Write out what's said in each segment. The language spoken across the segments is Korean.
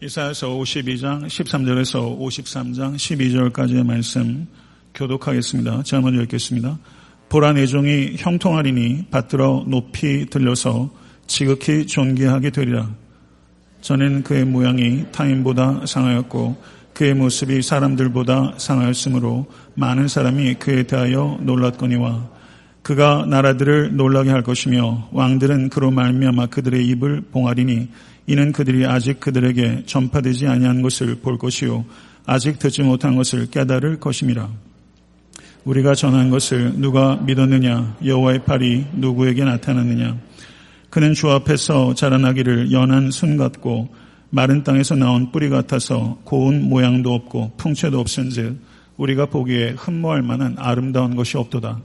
이사야서 52장 13절에서 53장 12절까지의 말씀 교독하겠습니다. 제가 먼저 읽겠습니다. 보라 내 종이 형통하리니 받들어 높이 들려서 지극히 존귀하게 되리라. 저는 그의 모양이 타인보다 상하였고 그의 모습이 사람들보다 상하였으므로 많은 사람이 그에 대하여 놀랐거니와 그가 나라들을 놀라게 할 것이며 왕들은 그로 말미암아 그들의 입을 봉하리니 이는 그들이 아직 그들에게 전파되지 아니한 것을 볼 것이요 아직 듣지 못한 것을 깨달을 것임이라. 우리가 전한 것을 누가 믿었느냐 여호와의 팔이 누구에게 나타났느냐 그는 주 앞에서 자라나기를 연한 순 같고 마른 땅에서 나온 뿌리 같아서 고운 모양도 없고 풍채도 없은즉 우리가 보기에 흠모할 만한 아름다운 것이 없도다.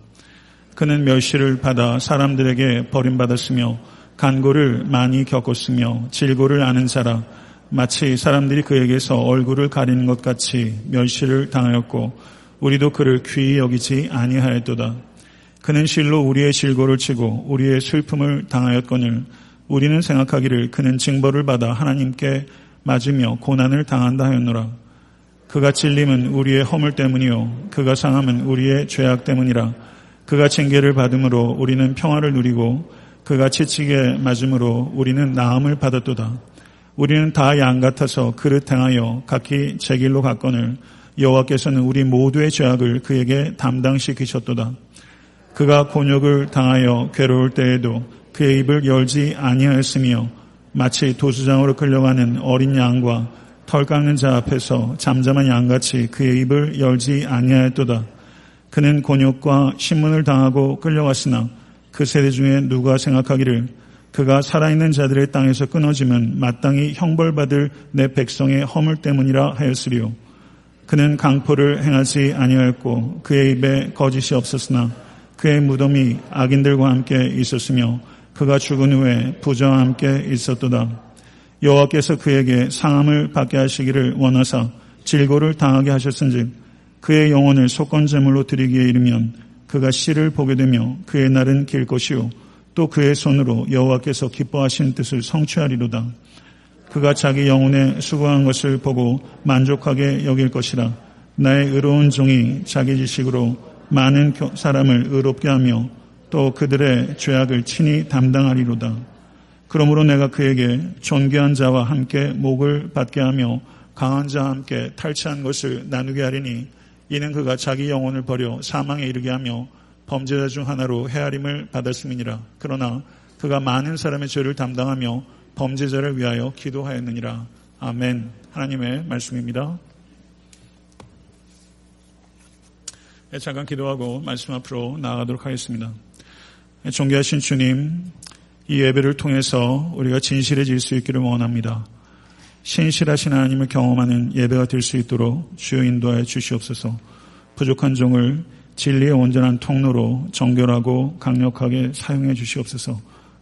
그는 멸시를 받아 사람들에게 버림받았으며 간고를 많이 겪었으며 질고를 아는 자라 마치 사람들이 그에게서 얼굴을 가리는 것 같이 멸시를 당하였고 우리도 그를 귀히 여기지 아니하였도다. 그는 실로 우리의 질고를 치고 우리의 슬픔을 당하였거늘 우리는 생각하기를 그는 징벌을 받아 하나님께 맞으며 고난을 당한다 하였노라. 그가 찔림은 우리의 허물 때문이요 그가 상함은 우리의 죄악 때문이라. 그가 징계를 받음으로 우리는 평화를 누리고 그가 지치게 맞음으로 우리는 나음을 받았도다. 우리는 다 양 같아서 그릇 행하여 각기 제 길로 갔거늘 여호와께서는 우리 모두의 죄악을 그에게 담당시키셨도다. 그가 곤욕을 당하여 괴로울 때에도 그의 입을 열지 아니하였으며 마치 도수장으로 끌려가는 어린 양과 털 깎는 자 앞에서 잠잠한 양같이 그의 입을 열지 아니하였도다. 그는 곤욕과 신문을 당하고 끌려갔으나 그 세대 중에 누가 생각하기를 그가 살아있는 자들의 땅에서 끊어지면 마땅히 형벌받을 내 백성의 허물 때문이라 하였으리요. 그는 강포를 행하지 아니하였고 그의 입에 거짓이 없었으나 그의 무덤이 악인들과 함께 있었으며 그가 죽은 후에 부자와 함께 있었도다. 여호와께서 그에게 상함을 받게 하시기를 원하사 질고를 당하게 하셨은즉 그의 영혼을 속건제물로 드리기에 이르면 그가 씨를 보게 되며 그의 날은 길 것이요 또 그의 손으로 여호와께서 기뻐하신 뜻을 성취하리로다. 그가 자기 영혼에 수고한 것을 보고 만족하게 여길 것이라. 나의 의로운 종이 자기 지식으로 많은 사람을 의롭게 하며 또 그들의 죄악을 친히 담당하리로다. 그러므로 내가 그에게 존귀한 자와 함께 목을 받게 하며 강한 자와 함께 탈취한 것을 나누게 하리니 이는 그가 자기 영혼을 버려 사망에 이르게 하며 범죄자 중 하나로 헤아림을 받았음이니라. 그러나 그가 많은 사람의 죄를 담당하며 범죄자를 위하여 기도하였느니라. 아멘. 하나님의 말씀입니다. 네, 잠깐 기도하고 말씀 앞으로 나아가도록 하겠습니다. 네, 존귀하신 주님, 이 예배를 통해서 우리가 진실해질 수 있기를 원합니다. 신실하신 하나님을 경험하는 예배가 될 수 있도록 주여 인도하여 주시옵소서. 부족한 종을 진리의 온전한 통로로 정결하고 강력하게 사용해 주시옵소서.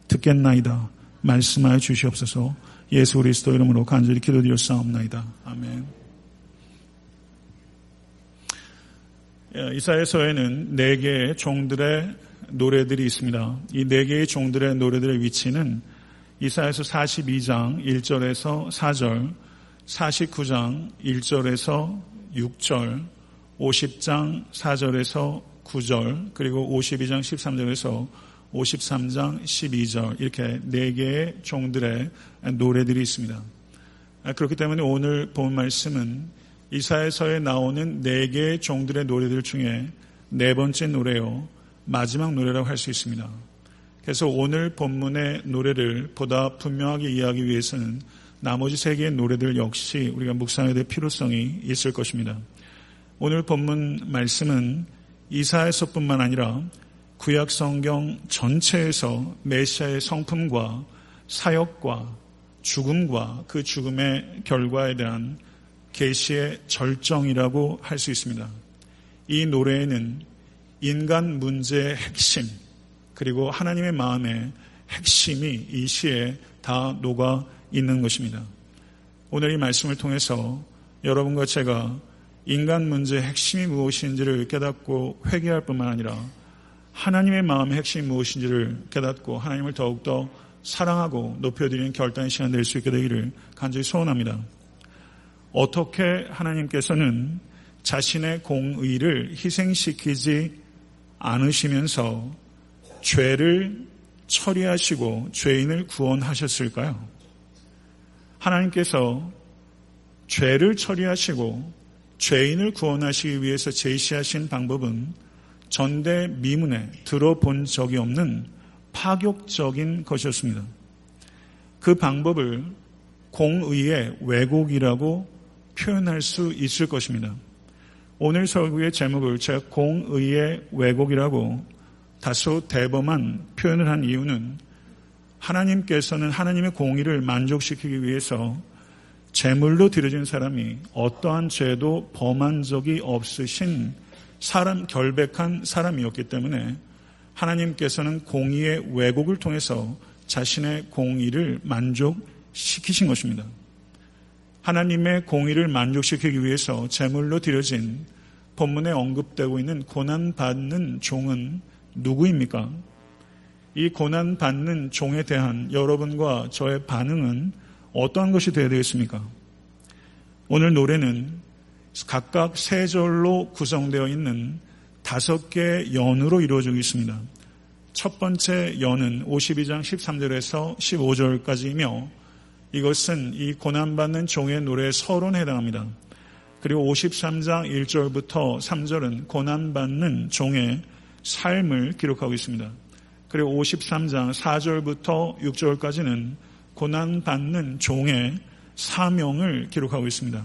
듣겠나이다. 말씀하여 주시옵소서. 예수 그리스도 이름으로 간절히 기도드렸사옵나이다. 아멘. 예, 이사야서에는 네 개의 종들의 노래들이 있습니다. 이 네 개의 종들의 노래들의 위치는 이사에서 42장 1절에서 4절, 49장 1절에서 6절, 50장 4절에서 9절, 그리고 52장 13절에서 53장 12절 이렇게 네 개의 종들의 노래들이 있습니다. 그렇기 때문에 오늘 본 말씀은 이사에서에 나오는 네 개의 종들의 노래들 중에 네 번째 노래요. 마지막 노래라고 할 수 있습니다. 그래서 오늘 본문의 노래를 보다 분명하게 이해하기 위해서는 나머지 세 개의 노래들 역시 우리가 묵상해야 될 필요성이 있을 것입니다. 오늘 본문 말씀은 이사에서뿐만 아니라 구약 성경 전체에서 메시아의 성품과 사역과 죽음과 그 죽음의 결과에 대한 계시의 절정이라고 할 수 있습니다. 이 노래에는 인간 문제의 핵심, 그리고 하나님의 마음의 핵심이 이 시에 다 녹아 있는 것입니다. 오늘 이 말씀을 통해서 여러분과 제가 인간 문제의 핵심이 무엇인지를 깨닫고 회개할 뿐만 아니라 하나님의 마음의 핵심이 무엇인지를 깨닫고 하나님을 더욱더 사랑하고 높여드리는 결단의 시간 될 수 있게 되기를 간절히 소원합니다. 어떻게 하나님께서는 자신의 공의를 희생시키지 않으시면서 죄를 처리하시고 죄인을 구원하셨을까요? 하나님께서 죄를 처리하시고 죄인을 구원하시기 위해서 제시하신 방법은 전대 미문에 들어본 적이 없는 파격적인 것이었습니다. 그 방법을 공의의 왜곡이라고 표현할 수 있을 것입니다. 오늘 설교의 제목을 제가 공의의 왜곡이라고 다소 대범한 표현을 한 이유는 하나님께서는 하나님의 공의를 만족시키기 위해서 제물로 드려진 사람이 어떠한 죄도 범한 적이 없으신 사람, 결백한 사람이었기 때문에 하나님께서는 공의의 왜곡을 통해서 자신의 공의를 만족시키신 것입니다. 하나님의 공의를 만족시키기 위해서 제물로 드려진 본문에 언급되고 있는 고난받는 종은 누구입니까? 이 고난 받는 종에 대한 여러분과 저의 반응은 어떠한 것이 되어야 되겠습니까? 오늘 노래는 각각 세 절로 구성되어 있는 다섯 개의 연으로 이루어지고 있습니다. 첫 번째 연은 52장 13절에서 15절까지이며 이것은 이 고난받는 종의 노래 서론에 해당합니다. 그리고 53장 1절부터 3절은 고난받는 종의 삶을 기록하고 있습니다. 그리고 53장 4절부터 6절까지는 고난받는 종의 사명을 기록하고 있습니다.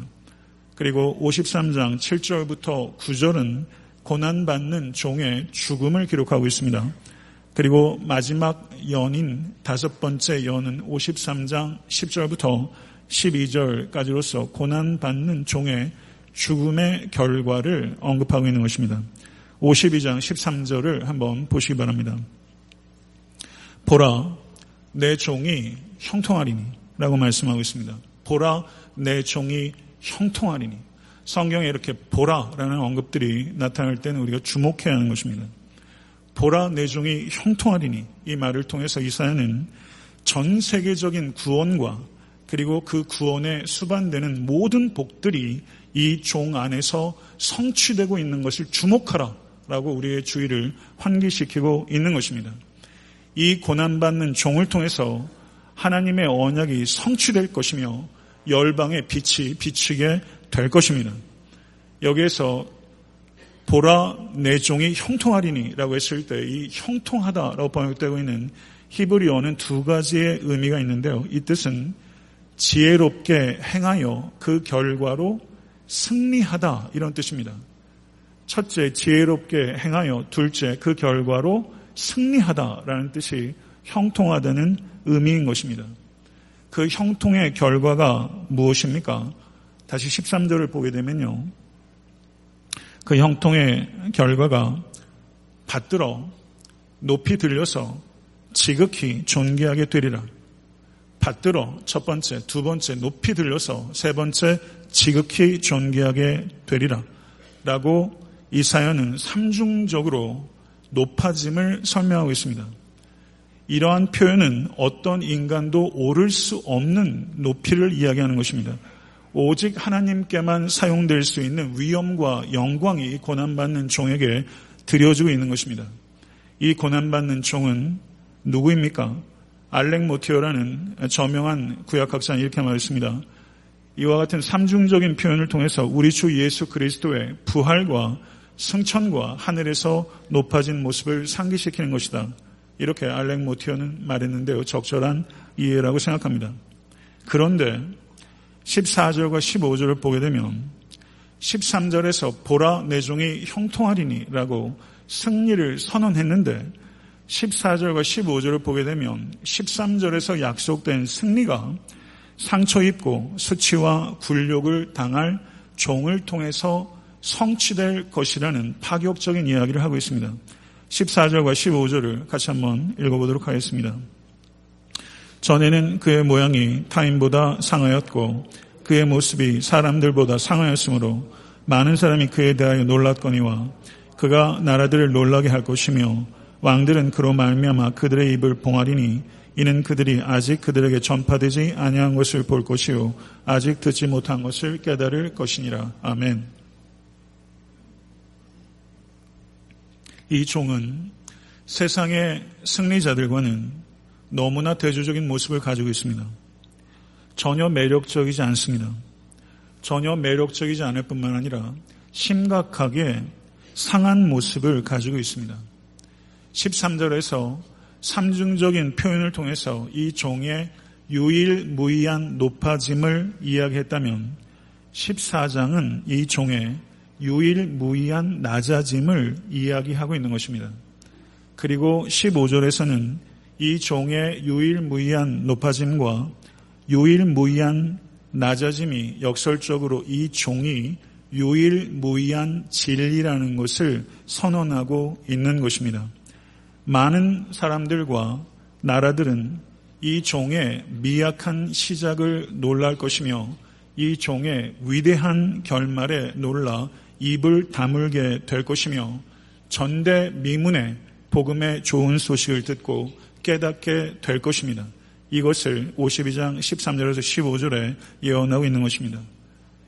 그리고 53장 7절부터 9절은 고난받는 종의 죽음을 기록하고 있습니다. 그리고 마지막 연인 다섯 번째 연은 53장 10절부터 12절까지로서 고난받는 종의 죽음의 결과를 언급하고 있는 것입니다. 52장 13절을 한번 보시기 바랍니다. 보라, 내 종이 형통하리니 라고 말씀하고 있습니다. 보라, 내 종이 형통하리니. 성경에 이렇게 보라라는 언급들이 나타날 때는 우리가 주목해야 하는 것입니다. 보라, 내 종이 형통하리니 이 말을 통해서 이사야는 전 세계적인 구원과 그리고 그 구원에 수반되는 모든 복들이 이 종 안에서 성취되고 있는 것을 주목하라 라고 우리의 주의를 환기시키고 있는 것입니다. 이 고난받는 종을 통해서 하나님의 언약이 성취될 것이며 열방의 빛이 비추게 될 것입니다. 여기에서 보라 내 종이 형통하리니라고 했을 때 이 형통하다라고 번역되고 있는 히브리어는 두 가지의 의미가 있는데요. 이 뜻은 지혜롭게 행하여 그 결과로 승리하다 이런 뜻입니다. 첫째 지혜롭게 행하여 둘째 그 결과로 승리하다라는 뜻이 형통하다는 의미인 것입니다. 그 형통의 결과가 무엇입니까? 다시 13절을 보게 되면요. 그 형통의 결과가 받들어 높이 들려서 지극히 존귀하게 되리라. 받들어 첫 번째, 두 번째 높이 들려서 세 번째 지극히 존귀하게 되리라. 라고 이 사연은 삼중적으로 높아짐을 설명하고 있습니다. 이러한 표현은 어떤 인간도 오를 수 없는 높이를 이야기하는 것입니다. 오직 하나님께만 사용될 수 있는 위엄과 영광이 고난받는 종에게 드려지고 있는 것입니다. 이 고난받는 종은 누구입니까? 알렉 모티어라는 저명한 구약학자는 이렇게 말했습니다. 이와 같은 삼중적인 표현을 통해서 우리 주 예수 그리스도의 부활과 승천과 하늘에서 높아진 모습을 상기시키는 것이다. 이렇게 알렉 모티어는 말했는데요. 적절한 이해라고 생각합니다. 그런데 14절과 15절을 보게 되면 13절에서 보라 내 종이 형통하리니 라고 승리를 선언했는데 14절과 15절을 보게 되면 13절에서 약속된 승리가 상처 입고 수치와 굴욕을 당할 종을 통해서 성취될 것이라는 파격적인 이야기를 하고 있습니다. 14절과 15절을 같이 한번 읽어보도록 하겠습니다. 전에는 그의 모양이 타인보다 상하였고 그의 모습이 사람들보다 상하였으므로 많은 사람이 그에 대하여 놀랐거니와 그가 나라들을 놀라게 할 것이며 왕들은 그로 말미암아 그들의 입을 봉하리니 이는 그들이 아직 그들에게 전파되지 아니한 것을 볼 것이요 아직 듣지 못한 것을 깨달을 것이니라. 아멘. 이 종은 세상의 승리자들과는 너무나 대조적인 모습을 가지고 있습니다. 전혀 매력적이지 않습니다. 전혀 매력적이지 않을 뿐만 아니라 심각하게 상한 모습을 가지고 있습니다. 13절에서 삼중적인 표현을 통해서 이 종의 유일무이한 높아짐을 이야기했다면 14장은 이 종의 유일무이한 낮아짐을 이야기하고 있는 것입니다. 그리고 15절에서는 이 종의 유일무이한 높아짐과 유일무이한 낮아짐이 역설적으로 이 종이 유일무이한 진리라는 것을 선언하고 있는 것입니다. 많은 사람들과 나라들은 이 종의 미약한 시작을 놀랄 것이며 이 종의 위대한 결말에 놀라 입을 다물게 될 것이며 전대미문의 복음의 좋은 소식을 듣고 깨닫게 될 것입니다. 이것을 52장 13절에서 15절에 예언하고 있는 것입니다.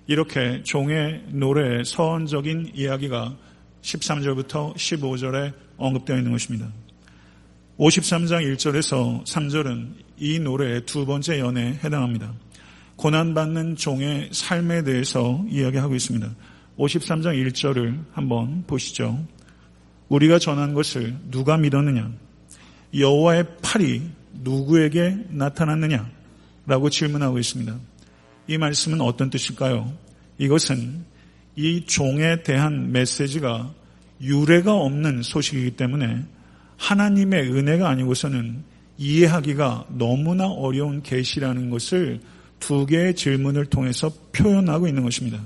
이렇게 종의 노래의 서원적인 이야기가 13절부터 15절에 언급되어 있는 것입니다. 53장 1절에서 3절은 이 노래의 두 번째 연에 해당합니다. 고난받는 종의 삶에 대해서 이야기하고 있습니다. 53장 1절을 한번 보시죠. 우리가 전한 것을 누가 믿었느냐? 여호와의 팔이 누구에게 나타났느냐? 라고 질문하고 있습니다. 이 말씀은 어떤 뜻일까요? 이것은 이 종에 대한 메시지가 유례가 없는 소식이기 때문에 하나님의 은혜가 아니고서는 이해하기가 너무나 어려운 계시라는 것을 두 개의 질문을 통해서 표현하고 있는 것입니다.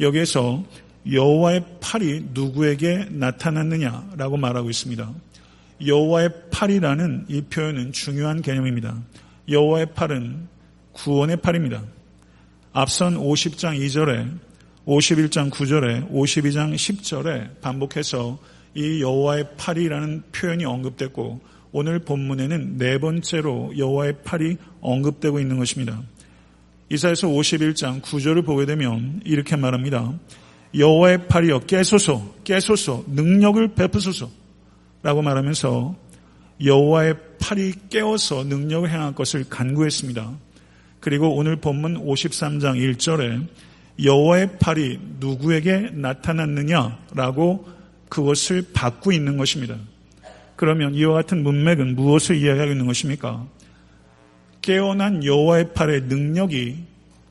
여기에서 여호와의 팔이 누구에게 나타났느냐라고 말하고 있습니다. 여호와의 팔이라는 이 표현은 중요한 개념입니다. 여호와의 팔은 구원의 팔입니다. 앞선 50장 2절에 51장 9절에 52장 10절에 반복해서 이 여호와의 팔이라는 표현이 언급됐고 오늘 본문에는 네 번째로 여호와의 팔이 언급되고 있는 것입니다. 이사에서 51장 9절을 보게 되면 이렇게 말합니다. 여호와의 팔이여 깨소서 깨소서 능력을 베푸소서 라고 말하면서 여호와의 팔이 깨어서 능력을 행할 것을 간구했습니다. 그리고 오늘 본문 53장 1절에 여호와의 팔이 누구에게 나타났느냐라고 그것을 받고 있는 것입니다. 그러면 이와 같은 문맥은 무엇을 이야기하고 있는 것입니까? 깨어난 여호와의 팔의 능력이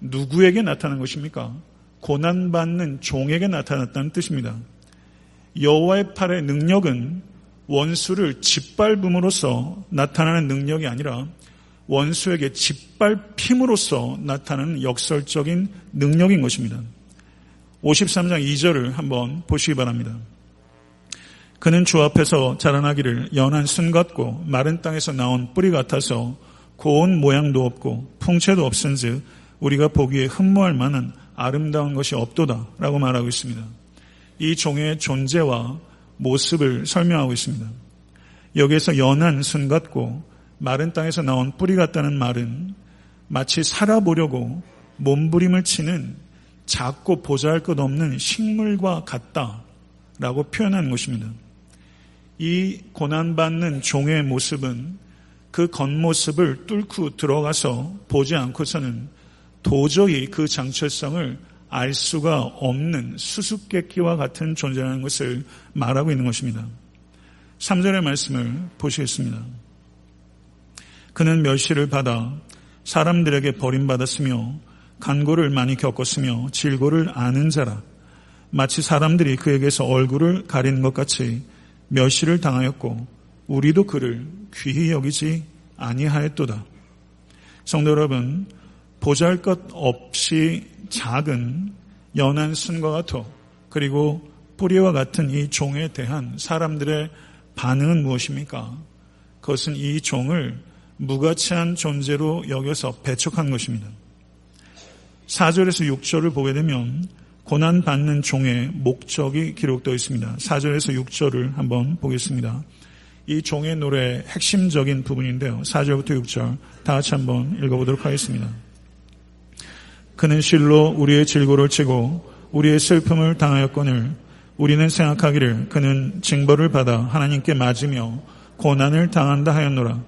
누구에게 나타난 것입니까? 고난받는 종에게 나타났다는 뜻입니다. 여호와의 팔의 능력은 원수를 짓밟음으로써 나타나는 능력이 아니라 원수에게 짓밟힘으로써 나타나는 역설적인 능력인 것입니다. 53장 2절을 한번 보시기 바랍니다. 그는 주 앞에서 자라나기를 연한 순 같고 마른 땅에서 나온 뿌리 같아서 고운 모양도 없고 풍채도 없은즉 우리가 보기에 흠모할 만한 아름다운 것이 없도다 라고 말하고 있습니다. 이 종의 존재와 모습을 설명하고 있습니다. 여기에서 연한 순 같고 마른 땅에서 나온 뿌리 같다는 말은 마치 살아보려고 몸부림을 치는 작고 보잘 것 없는 식물과 같다라고 표현한 것입니다. 이 고난받는 종의 모습은 그 겉모습을 뚫고 들어가서 보지 않고서는 도저히 그 장철성을 알 수가 없는 수수께끼와 같은 존재라는 것을 말하고 있는 것입니다. 3절의 말씀을 보시겠습니다. 그는 멸시를 받아 사람들에게 버림받았으며 간고를 많이 겪었으며 질고를 아는 자라 마치 사람들이 그에게서 얼굴을 가리는 것 같이 멸시를 당하였고 우리도 그를 귀히 여기지 아니하였도다. 성도 여러분, 보잘 것 없이 작은 연한 순과 같아 그리고 뿌리와 같은 이 종에 대한 사람들의 반응은 무엇입니까? 그것은 이 종을 무가치한 존재로 여겨서 배척한 것입니다. 4절에서 6절을 보게 되면 고난받는 종의 목적이 기록되어 있습니다. 4절에서 6절을 한번 보겠습니다. 이 종의 노래의 핵심적인 부분인데요. 4절부터 6절 다 같이 한번 읽어보도록 하겠습니다. 그는 실로 우리의 질고를 치고 우리의 슬픔을 당하였거늘 우리는 생각하기를 그는 징벌을 받아 하나님께 맞으며 고난을 당한다 하였노라.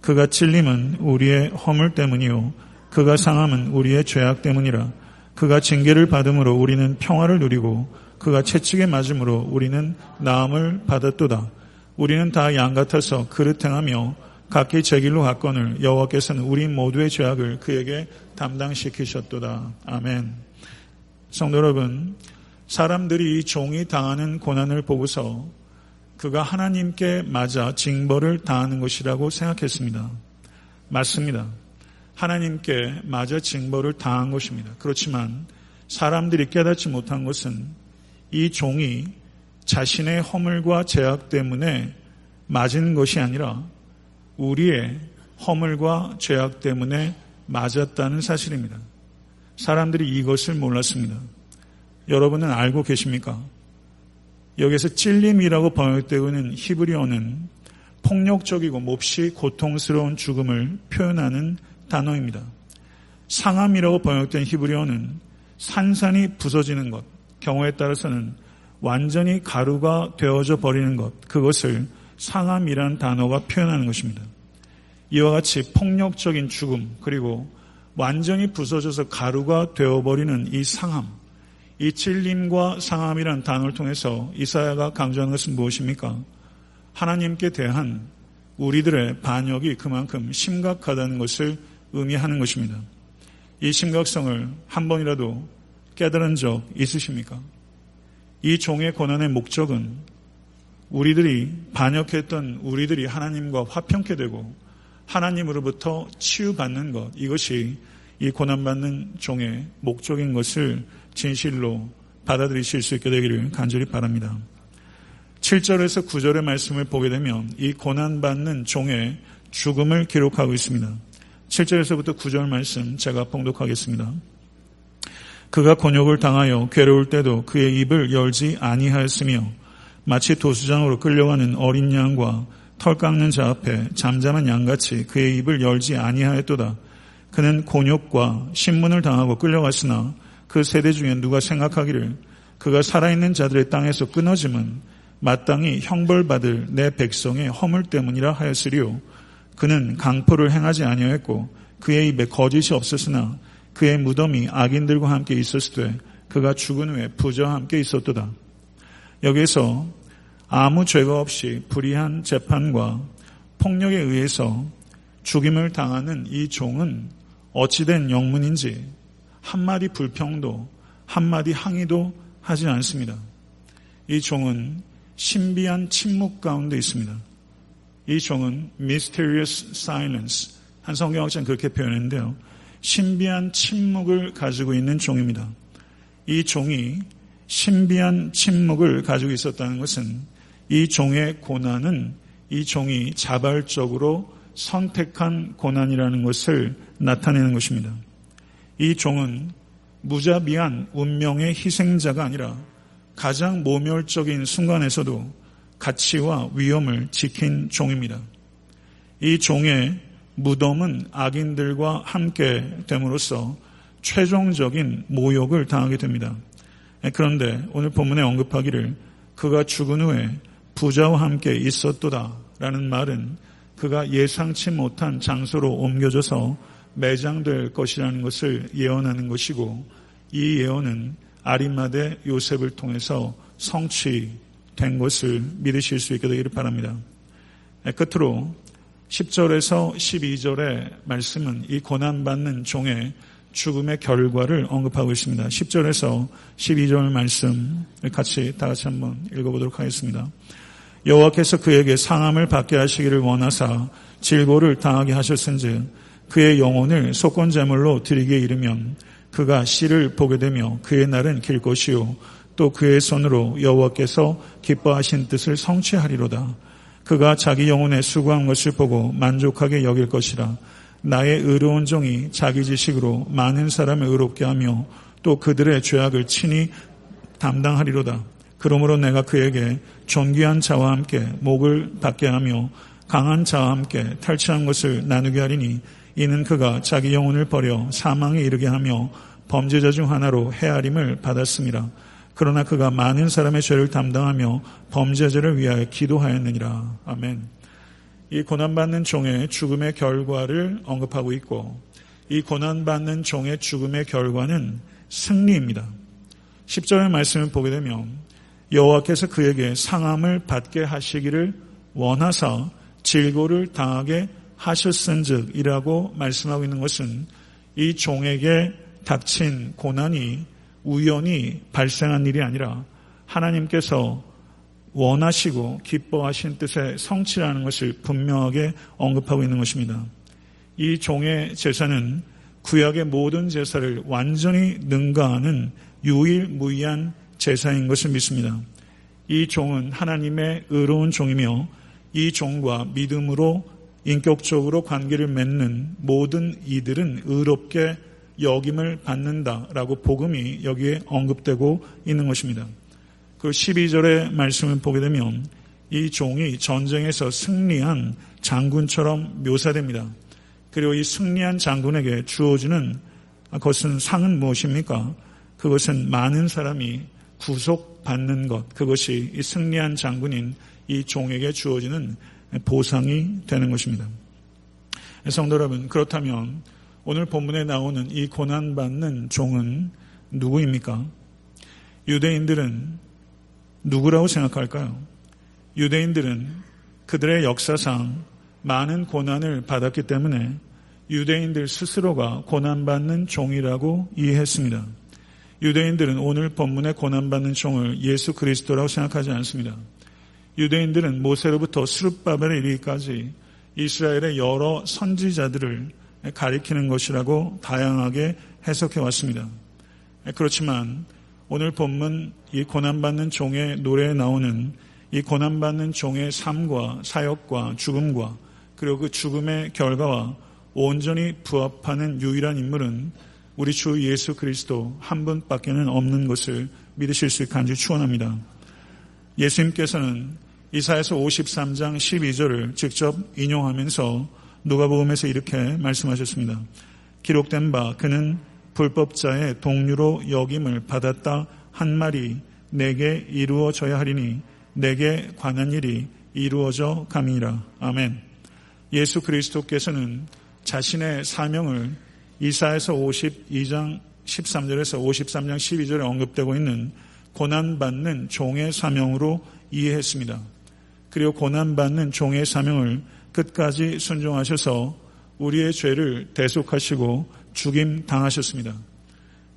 그가 찔림은 우리의 허물 때문이요. 그가 상함은 우리의 죄악 때문이라. 그가 징계를 받음으로 우리는 평화를 누리고 그가 채찍에 맞음으로 우리는 나음을 받았도다. 우리는 다 양 같아서 그릇 행하며 각기 제 길로 갔거늘 여호와께서는 우리 모두의 죄악을 그에게 담당시키셨도다. 아멘. 성도 여러분, 사람들이 종이 당하는 고난을 보고서 그가 하나님께 맞아 징벌을 당하는 것이라고 생각했습니다. 맞습니다. 하나님께 맞아 징벌을 당한 것입니다. 그렇지만 사람들이 깨닫지 못한 것은 이 종이 자신의 허물과 죄악 때문에 맞은 것이 아니라 우리의 허물과 죄악 때문에 맞았다는 사실입니다. 사람들이 이것을 몰랐습니다. 여러분은 알고 계십니까? 여기서 찔림이라고 번역되고 있는 히브리어는 폭력적이고 몹시 고통스러운 죽음을 표현하는 단어입니다. 상함이라고 번역된 히브리어는 산산이 부서지는 것, 경우에 따라서는 완전히 가루가 되어져 버리는 것, 그것을 상함이라는 단어가 표현하는 것입니다. 이와 같이 폭력적인 죽음, 그리고 완전히 부서져서 가루가 되어버리는 이 상함, 이 찔림과 상함이라는 단어를 통해서 이사야가 강조하는 것은 무엇입니까? 하나님께 대한 우리들의 반역이 그만큼 심각하다는 것을 의미하는 것입니다. 이 심각성을 한 번이라도 깨달은 적 있으십니까? 이 종의 고난의 목적은 우리들이 반역했던 우리들이 하나님과 화평케 되고 하나님으로부터 치유받는 것 이것이 이 고난받는 종의 목적인 것을 진실로 받아들이실 수 있게 되기를 간절히 바랍니다. 7절에서 9절의 말씀을 보게 되면 이 고난받는 종의 죽음을 기록하고 있습니다. 7절에서부터 9절 말씀 제가 봉독하겠습니다. 그가 곤욕을 당하여 괴로울 때도 그의 입을 열지 아니하였으며 마치 도수장으로 끌려가는 어린 양과 털 깎는 자 앞에 잠잠한 양같이 그의 입을 열지 아니하였도다. 그는 곤욕과 신문을 당하고 끌려갔으나 그 세대 중에 누가 생각하기를 그가 살아있는 자들의 땅에서 끊어짐은 마땅히 형벌받을 내 백성의 허물 때문이라 하였으리요. 그는 강포를 행하지 아니하였고 그의 입에 거짓이 없었으나 그의 무덤이 악인들과 함께 있었을 때 그가 죽은 후에 부자와 함께 있었도다. 여기에서 아무 죄가 없이 불의한 재판과 폭력에 의해서 죽임을 당하는 이 종은 어찌된 영문인지 한마디 불평도 한마디 항의도 하지 않습니다. 이 종은 신비한 침묵 가운데 있습니다. 이 종은 mysterious silence 한 성경학자는 그렇게 표현했는데요. 신비한 침묵을 가지고 있는 종입니다. 이 종이 신비한 침묵을 가지고 있었다는 것은 이 종의 고난은 이 종이 자발적으로 선택한 고난이라는 것을 나타내는 것입니다. 이 종은 무자비한 운명의 희생자가 아니라 가장 모멸적인 순간에서도 가치와 위험을 지킨 종입니다. 이 종의 무덤은 악인들과 함께 됨으로써 최종적인 모욕을 당하게 됩니다. 그런데 오늘 본문에 언급하기를 그가 죽은 후에 부자와 함께 있었도다 라는 말은 그가 예상치 못한 장소로 옮겨져서 매장될 것이라는 것을 예언하는 것이고 이 예언은 아리마대 요셉을 통해서 성취된 것을 믿으실 수 있게 되기를 바랍니다. 끝으로 10절에서 12절의 말씀은 이 고난받는 종의 죽음의 결과를 언급하고 있습니다. 10절에서 12절 말씀 같이 다 같이 한번 읽어보도록 하겠습니다. 여호와께서 그에게 상함을 받게 하시기를 원하사 질고를 당하게 하셨은즉 그의 영혼을 속건 제물로 드리게 이르면 그가 씨를 보게 되며 그의 날은 길 것이요 또 그의 손으로 여호와께서 기뻐하신 뜻을 성취하리로다. 그가 자기 영혼의 수고한 것을 보고 만족하게 여길 것이라. 나의 의로운 종이 자기 지식으로 많은 사람을 의롭게 하며 또 그들의 죄악을 친히 담당하리로다. 그러므로 내가 그에게 존귀한 자와 함께 목을 받게 하며 강한 자와 함께 탈취한 것을 나누게 하리니 이는 그가 자기 영혼을 버려 사망에 이르게 하며 범죄자 중 하나로 헤아림을 받았습니다. 그러나 그가 많은 사람의 죄를 담당하며 범죄자를 위하여 기도하였느니라. 아멘. 이 고난받는 종의 죽음의 결과를 언급하고 있고 이 고난받는 종의 죽음의 결과는 승리입니다. 10절의 말씀을 보게 되면 여호와께서 그에게 상함을 받게 하시기를 원하사 질고를 당하게 하셨은즉 이라고 말씀하고 있는 것은 이 종에게 닥친 고난이 우연히 발생한 일이 아니라 하나님께서 원하시고 기뻐하신 뜻의 성취라는 것을 분명하게 언급하고 있는 것입니다. 이 종의 제사는 구약의 모든 제사를 완전히 능가하는 유일무이한 제사인 것을 믿습니다. 이 종은 하나님의 의로운 종이며 이 종과 믿음으로 인격적으로 관계를 맺는 모든 이들은 의롭게 여김을 받는다라고 복음이 여기에 언급되고 있는 것입니다. 그 12절의 말씀을 보게 되면 이 종이 전쟁에서 승리한 장군처럼 묘사됩니다. 그리고 이 승리한 장군에게 주어지는 그것은 상은 무엇입니까? 그것은 많은 사람이 구속받는 것, 그것이 이 승리한 장군인 이 종에게 주어지는 보상이 되는 것입니다. 성도 여러분, 그렇다면 오늘 본문에 나오는 이 고난받는 종은 누구입니까? 유대인들은 누구라고 생각할까요? 유대인들은 그들의 역사상 많은 고난을 받았기 때문에 유대인들 스스로가 고난받는 종이라고 이해했습니다. 유대인들은 오늘 본문의 고난받는 종을 예수 그리스도라고 생각하지 않습니다. 유대인들은 모세로부터 스룹바벨에 이르기까지 이스라엘의 여러 선지자들을 가리키는 것이라고 다양하게 해석해 왔습니다. 그렇지만 오늘 본문 이 고난받는 종의 노래에 나오는 이 고난받는 종의 삶과 사역과 죽음과 그리고 그 죽음의 결과와 온전히 부합하는 유일한 인물은 우리 주 예수 그리스도 한 분밖에는 없는 것을 믿으실 수 있게 간절히 축원합니다. 예수님께서는 이사에서 53장 12절을 직접 인용하면서 누가복음에서 이렇게 말씀하셨습니다. 기록된 바 그는 불법자의 동료로 역임을 받았다 한 말이 내게 이루어져야 하리니 내게 관한 일이 이루어져 감이라. 아멘. 예수 그리스도께서는 자신의 사명을 이사에서 52장 13절에서 53장 12절에 언급되고 있는 고난받는 종의 사명으로 이해했습니다. 그리고 고난받는 종의 사명을 끝까지 순종하셔서 우리의 죄를 대속하시고 죽임 당하셨습니다.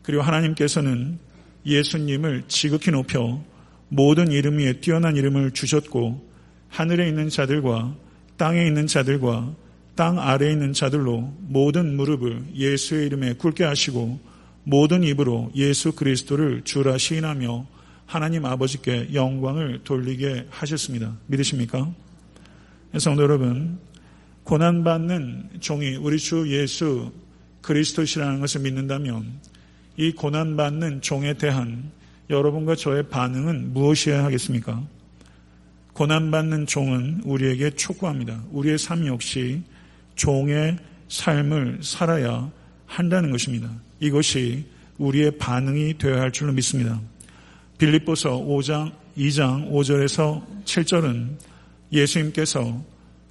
그리고 하나님께서는 예수님을 지극히 높여 모든 이름 위에 뛰어난 이름을 주셨고 하늘에 있는 자들과 땅에 있는 자들과 땅 아래에 있는 자들로 모든 무릎을 예수의 이름에 꿇게 하시고 모든 입으로 예수 그리스도를 주라 시인하며 하나님 아버지께 영광을 돌리게 하셨습니다. 믿으십니까? 성도 여러분, 고난받는 종이 우리 주 예수 그리스도시라는 것을 믿는다면 이 고난받는 종에 대한 여러분과 저의 반응은 무엇이어야 하겠습니까? 고난받는 종은 우리에게 촉구합니다. 우리의 삶 역시 종의 삶을 살아야 한다는 것입니다. 이것이 우리의 반응이 되어야 할 줄로 믿습니다. 빌립보서 5장 2장 5절에서 7절은 예수님께서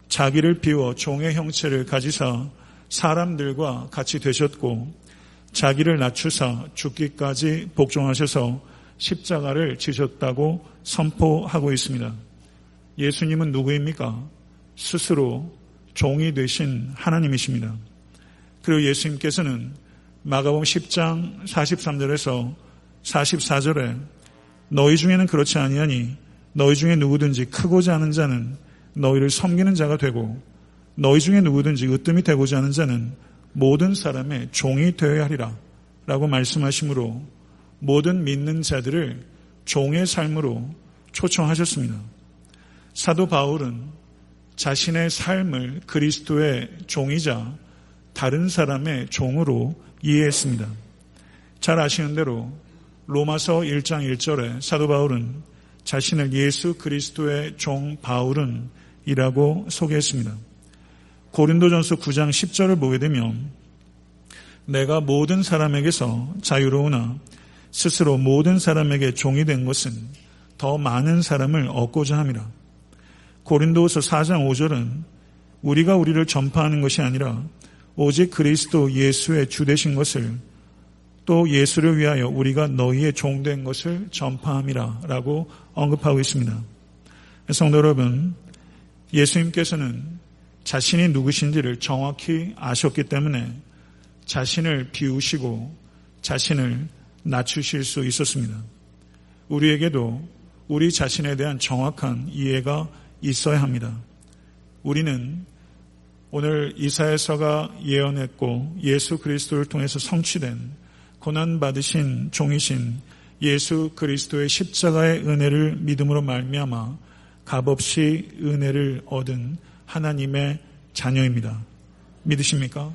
자기를 비워 종의 형체를 가지사 사람들과 같이 되셨고 자기를 낮추사 죽기까지 복종하셔서 십자가를 지셨다고 선포하고 있습니다. 예수님은 누구입니까? 스스로 종이 되신 하나님이십니다. 그리고 예수님께서는 마가복음 10장 43절에서 44절에 너희 중에는 그렇지 아니하니 너희 중에 누구든지 크고자 하는 자는 너희를 섬기는 자가 되고 너희 중에 누구든지 으뜸이 되고자 하는 자는 모든 사람의 종이 되어야 하리라 라고 말씀하시므로 모든 믿는 자들을 종의 삶으로 초청하셨습니다. 사도 바울은 자신의 삶을 그리스도의 종이자 다른 사람의 종으로 이해했습니다. 잘 아시는 대로 로마서 1장 1절에 사도 바울은 자신을 예수 그리스도의 종 바울은 이라고 소개했습니다. 고린도전서 9장 10절을 보게 되면 내가 모든 사람에게서 자유로우나 스스로 모든 사람에게 종이 된 것은 더 많은 사람을 얻고자 함이라. 고린도서 4장 5절은 우리가 우리를 전파하는 것이 아니라 오직 그리스도 예수의 주 되신 것을 또 예수를 위하여 우리가 너희의 종된 것을 전파함이라 라고 언급하고 있습니다. 성도 여러분, 예수님께서는 자신이 누구신지를 정확히 아셨기 때문에 자신을 비우시고 자신을 낮추실 수 있었습니다. 우리에게도 우리 자신에 대한 정확한 이해가 있어야 합니다. 우리는 오늘 이사야서가 예언했고 예수 그리스도를 통해서 성취된 고난 받으신 종이신 예수 그리스도의 십자가의 은혜를 믿음으로 말미암아 값없이 은혜를 얻은 하나님의 자녀입니다. 믿으십니까?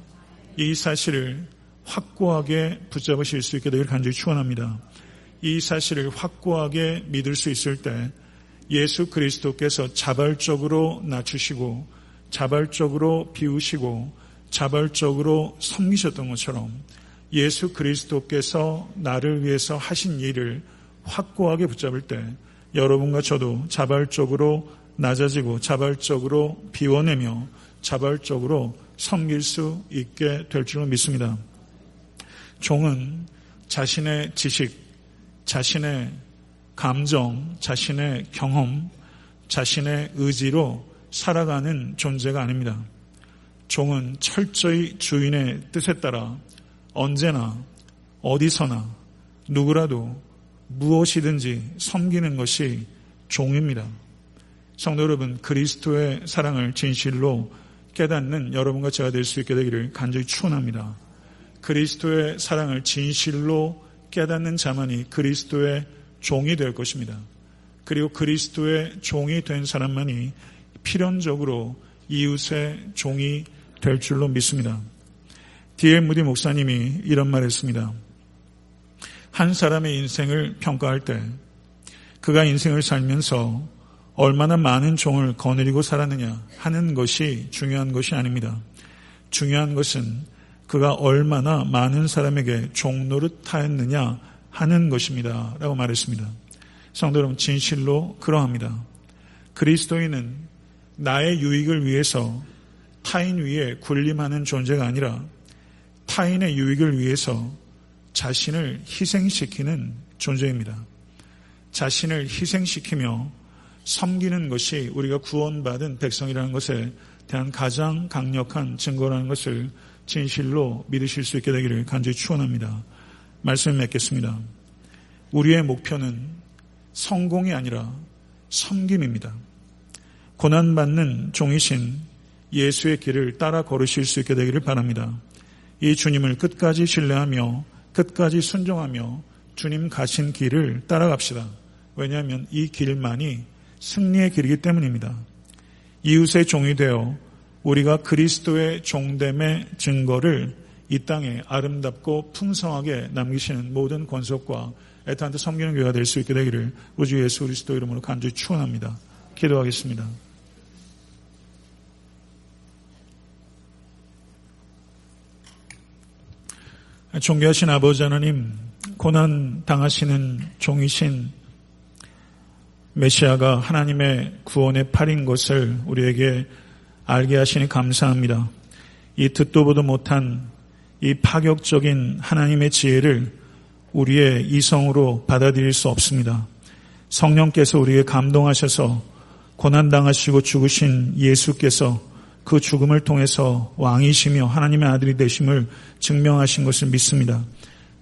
이 사실을 확고하게 붙잡으실 수 있게 되기를 간절히 축원합니다. 이 사실을 확고하게 믿을 수 있을 때 예수 그리스도께서 자발적으로 낮추시고 자발적으로 비우시고 자발적으로 섬기셨던 것처럼 예수 그리스도께서 나를 위해서 하신 일을 확고하게 붙잡을 때 여러분과 저도 자발적으로 낮아지고 자발적으로 비워내며 자발적으로 섬길 수 있게 될 줄로 믿습니다. 종은 자신의 지식, 자신의 감정, 자신의 경험, 자신의 의지로 살아가는 존재가 아닙니다. 종은 철저히 주인의 뜻에 따라 언제나 어디서나 누구라도 무엇이든지 섬기는 것이 종입니다. 성도 여러분, 그리스도의 사랑을 진실로 깨닫는 여러분과 제가 될 수 있게 되기를 간절히 추원합니다. 그리스도의 사랑을 진실로 깨닫는 자만이 그리스도의 종이 될 것입니다. 그리고 그리스도의 종이 된 사람만이 필연적으로 이웃의 종이 될 줄로 믿습니다. 디엘 무디 목사님이 이런 말 했습니다. 한 사람의 인생을 평가할 때 그가 인생을 살면서 얼마나 많은 종을 거느리고 살았느냐 하는 것이 중요한 것이 아닙니다. 중요한 것은 그가 얼마나 많은 사람에게 종 노릇하였느냐 하는 것입니다. 라고 말했습니다. 성도 여러분, 진실로 그러합니다. 그리스도인은 나의 유익을 위해서 타인 위에 군림하는 존재가 아니라 타인의 유익을 위해서 자신을 희생시키는 존재입니다. 자신을 희생시키며 섬기는 것이 우리가 구원받은 백성이라는 것에 대한 가장 강력한 증거라는 것을 진실로 믿으실 수 있게 되기를 간절히 축원합니다. 말씀 맺겠습니다. 우리의 목표는 성공이 아니라 섬김입니다. 고난받는 종이신 예수의 길을 따라 걸으실 수 있게 되기를 바랍니다. 이 주님을 끝까지 신뢰하며 끝까지 순종하며 주님 가신 길을 따라갑시다. 왜냐하면 이 길만이 승리의 길이기 때문입니다. 이웃의 종이 되어 우리가 그리스도의 종됨의 증거를 이 땅에 아름답고 풍성하게 남기시는 모든 권속과 애타한테 섬기는 교회가 될 수 있게 되기를 우주 예수 그리스도 이름으로 간절히 축원합니다. 기도하겠습니다. 존귀하신 아버지 하나님, 고난 당하시는 종이신 메시아가 하나님의 구원의 팔인 것을 우리에게 알게 하시니 감사합니다. 이 듣도 보도 못한 이 파격적인 하나님의 지혜를 우리의 이성으로 받아들일 수 없습니다. 성령께서 우리에게 감동하셔서 고난당하시고 죽으신 예수께서 그 죽음을 통해서 왕이시며 하나님의 아들이 되심을 증명하신 것을 믿습니다.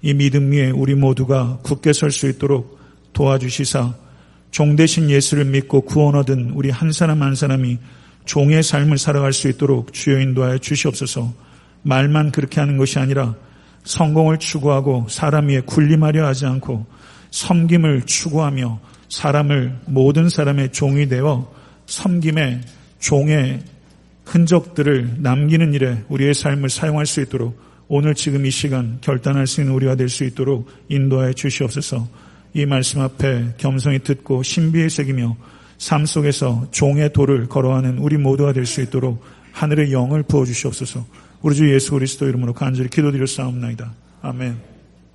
이 믿음 위에 우리 모두가 굳게 설 수 있도록 도와주시사 종 대신 예수를 믿고 구원 얻은 우리 한 사람 한 사람이 종의 삶을 살아갈 수 있도록 주여 인도하여 주시옵소서 말만 그렇게 하는 것이 아니라 성공을 추구하고 사람 위에 군림하려 하지 않고 섬김을 추구하며 사람을 모든 사람의 종이 되어 섬김의 종의 흔적들을 남기는 일에 우리의 삶을 사용할 수 있도록 오늘 지금 이 시간 결단할 수 있는 우리가 될 수 있도록 인도하여 주시옵소서 이 말씀 앞에 겸손히 듣고 신비에 새기며 삶 속에서 종의 도를 걸어가는 우리 모두가 될 수 있도록 하늘의 영을 부어주시옵소서 우리 주 예수 그리스도 이름으로 간절히 기도드려 싸움나이다. 아멘.